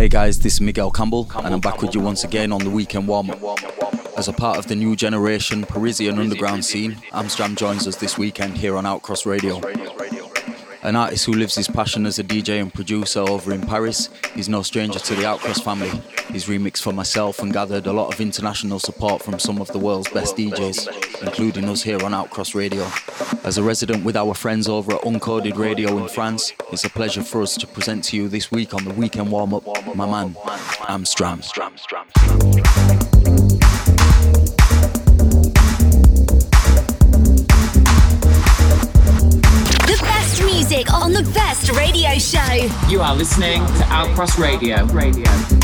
Hey guys, this is Miguel Campbell, and I'm back with you once again on the weekend warm up. As a part of the new generation Parisian underground scene, Amstram joins us this weekend here on Outcross Radio. An artist who lives his passion as a DJ and producer over in Paris, he's no stranger to the Outcross family. He's remixed for myself and gathered a lot of international support from some of the world's best DJs, including us here on Outcross Radio. As a resident with our friends over at Uncoded Radio in France, it's a pleasure for us to present to you this week on the weekend warm up my man, Amstram. The music on the best radio show. You are listening to Outcross Radio. Radio.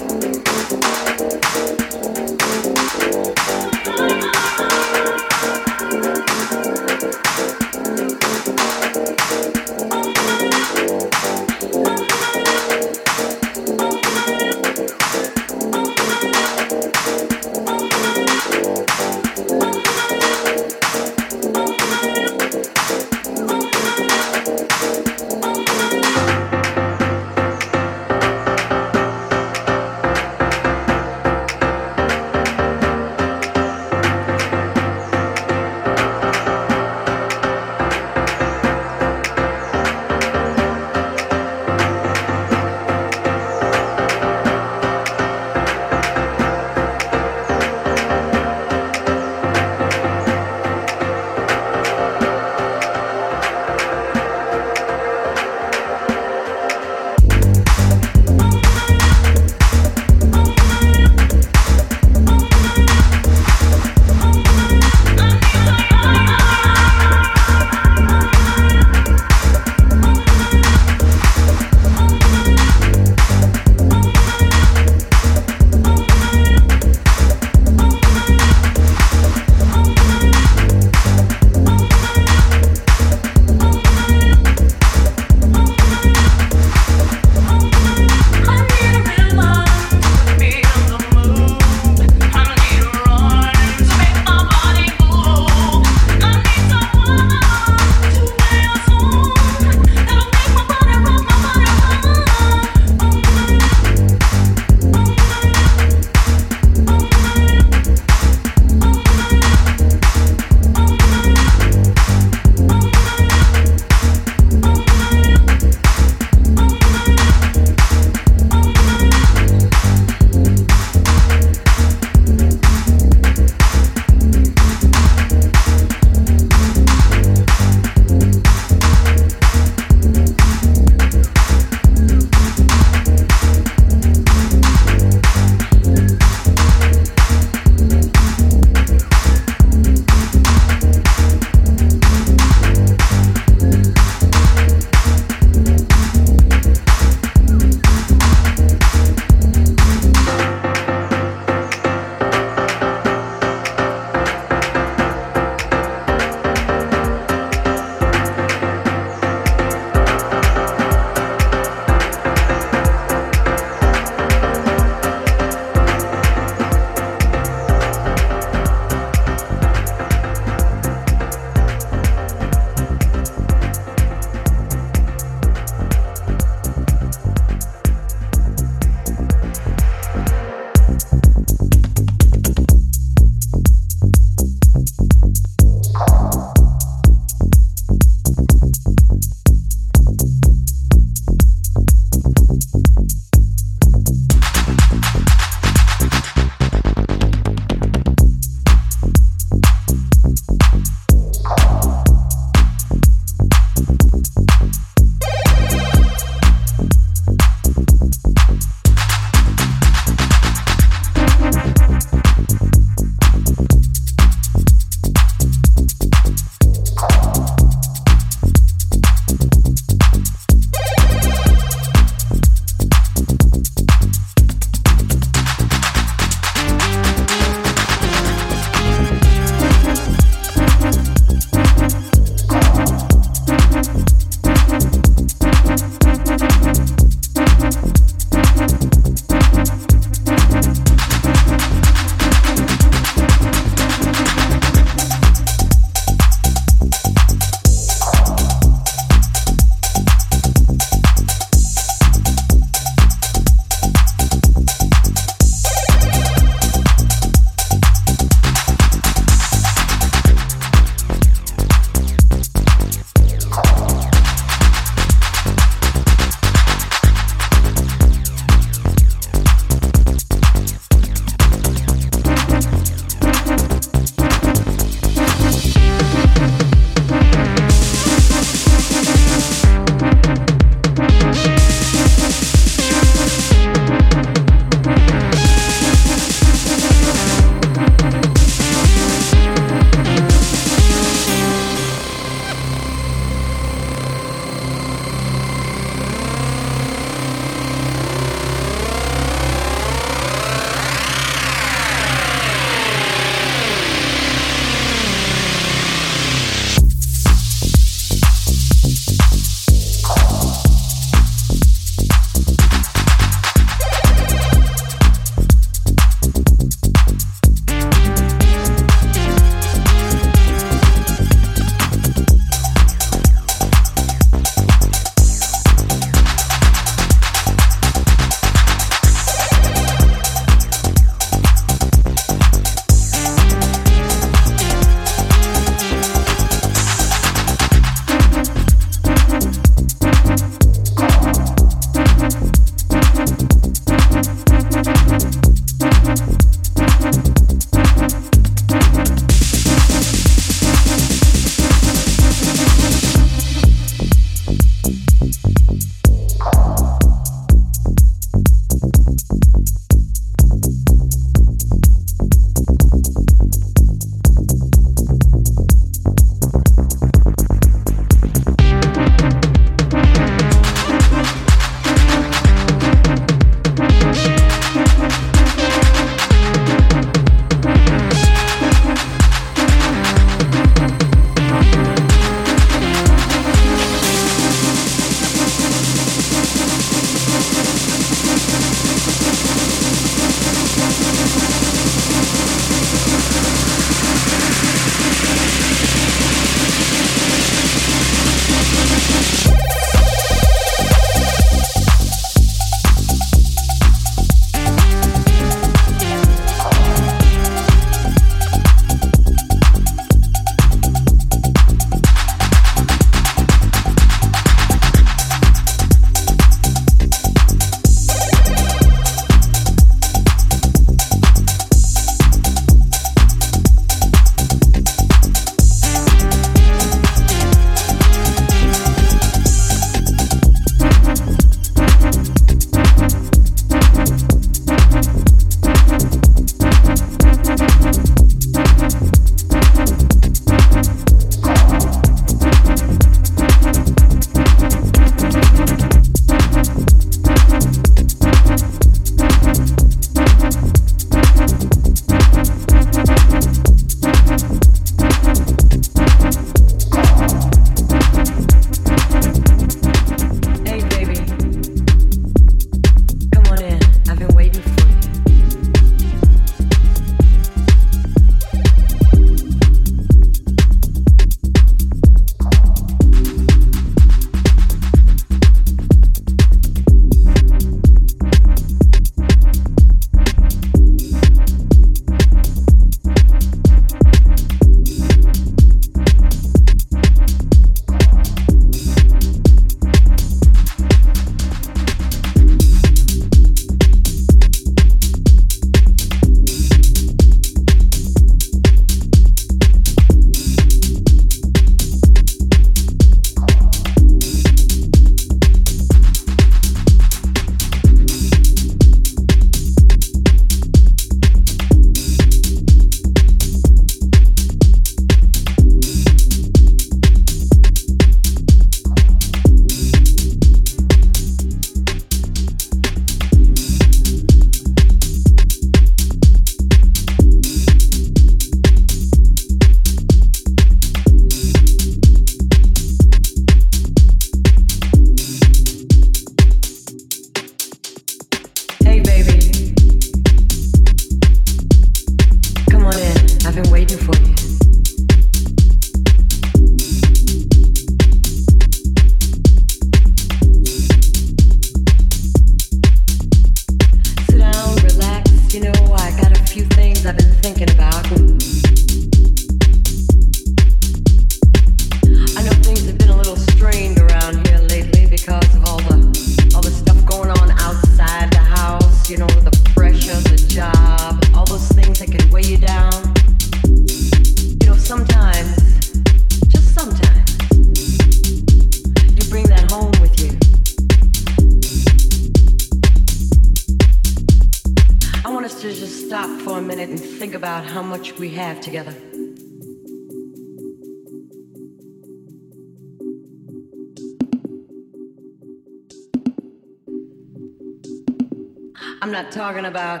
I'm not talking about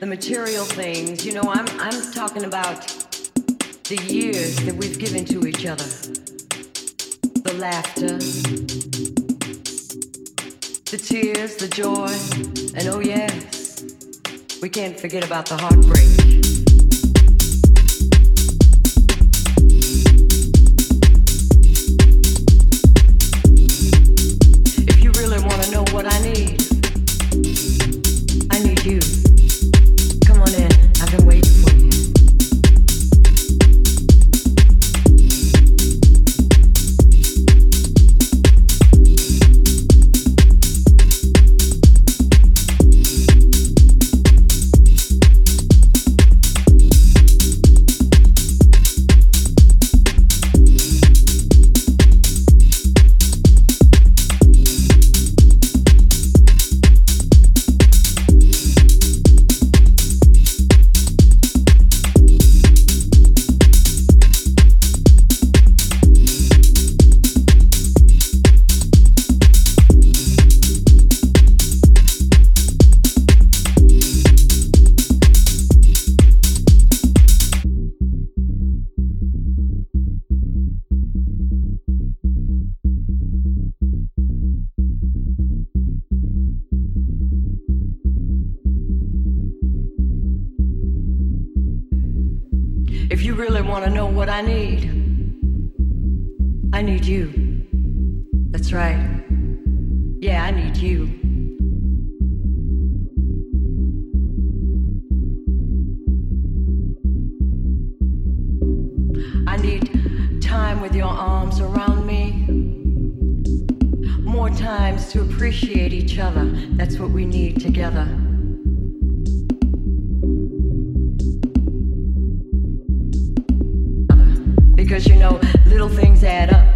the material things, you know, I'm, I'm talking about the years that we've given to each other. The laughter, the tears, the joy, and oh, yes, we can't forget about the heartbreak. time with your arms around me. More times to appreciate each other. That's what we need together. Because you know, little things add up.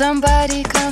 Somebody coming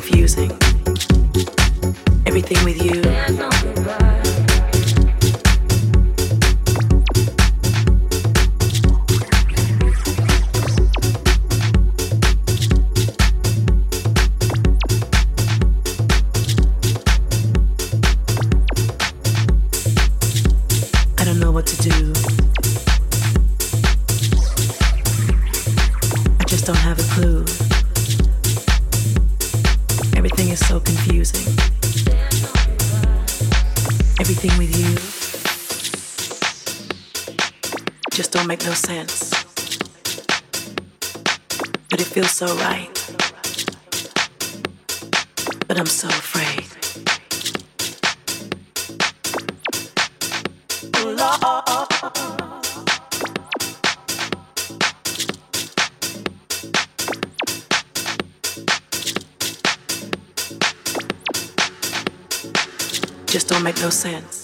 confusing. Everything with you. so right, but I'm so afraid. Just don't make no sense.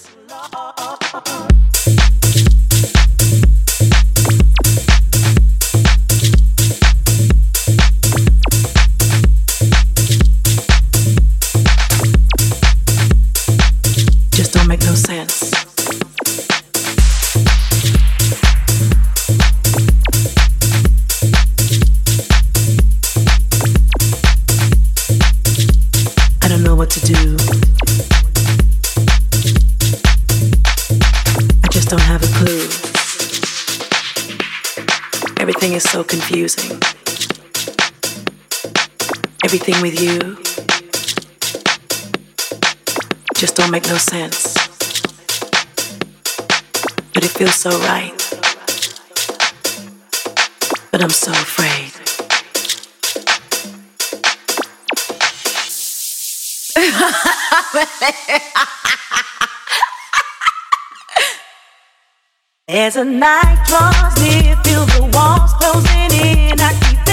no sense. But it feels so right. But I'm so afraid. As the night draws near, feel the walls closing in. I keep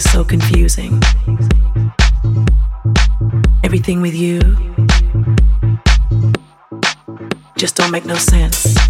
is so confusing. Everything with you just don't make no sense.